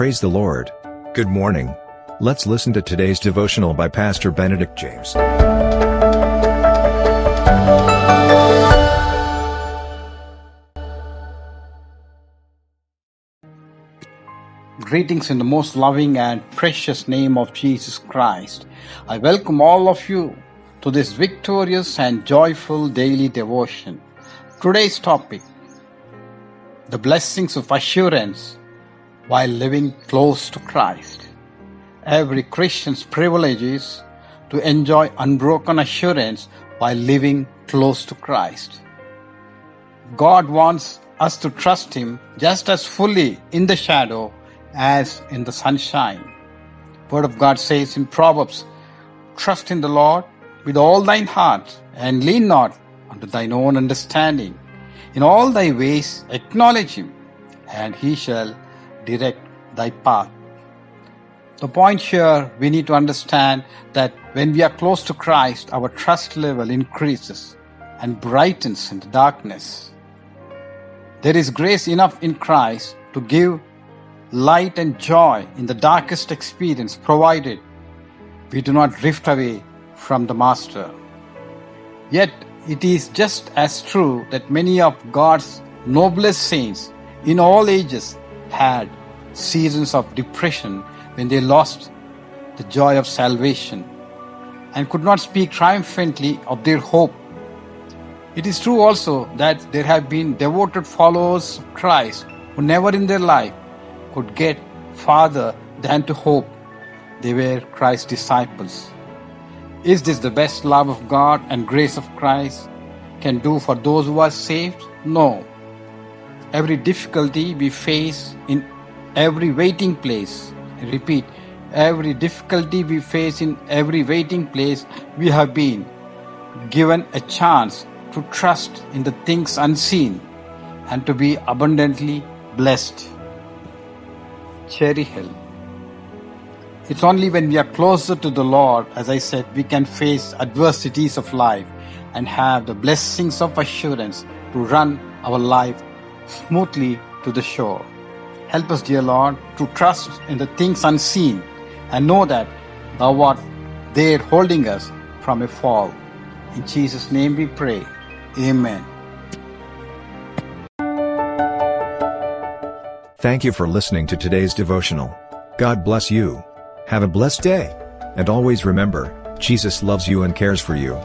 Praise the Lord. Good morning. Let's listen to today's devotional by Pastor Benedict James. Greetings in the most loving and precious name of Jesus Christ. I welcome all of you to this victorious and joyful daily devotion. Today's topic the blessings of assurance while living close to Christ. Every Christian's privilege is to enjoy unbroken assurance while living close to Christ. God wants us to trust Him just as fully in the shadow as in the sunshine. Word of God says in Proverbs, Trust in the Lord with all thine heart, and lean not unto thine own understanding. In all thy ways acknowledge him, and he shall direct thy path. The point here we need to understand that when we are close to Christ, our trust level increases and brightens in the darkness. There is grace enough in Christ to give light and joy in the darkest experience, provided we do not drift away from the Master. Yet it is just as true that many of God's noblest saints in all ages had seasons of depression when they lost the joy of salvation and could not speak triumphantly of their hope. It is true also that there have been devoted followers of Christ who never in their life could get farther than to hope they were Christ's disciples. Is this the best love of God and grace of Christ can do for those who are saved? No. Every difficulty we face in every waiting place, repeat, every difficulty we face in every waiting place, we have been given a chance to trust in the things unseen and to be abundantly blessed. Cherry Hill. It's only when we are closer to the Lord, as I said, we can face adversities of life and have the blessings of assurance to run our life smoothly to the shore. Help us, dear Lord, to trust in the things unseen and know that Thou art there holding us from a fall. In Jesus' name we pray. Amen. Thank you for listening to today's devotional. God bless you. Have a blessed day. And always remember, Jesus loves you and cares for you.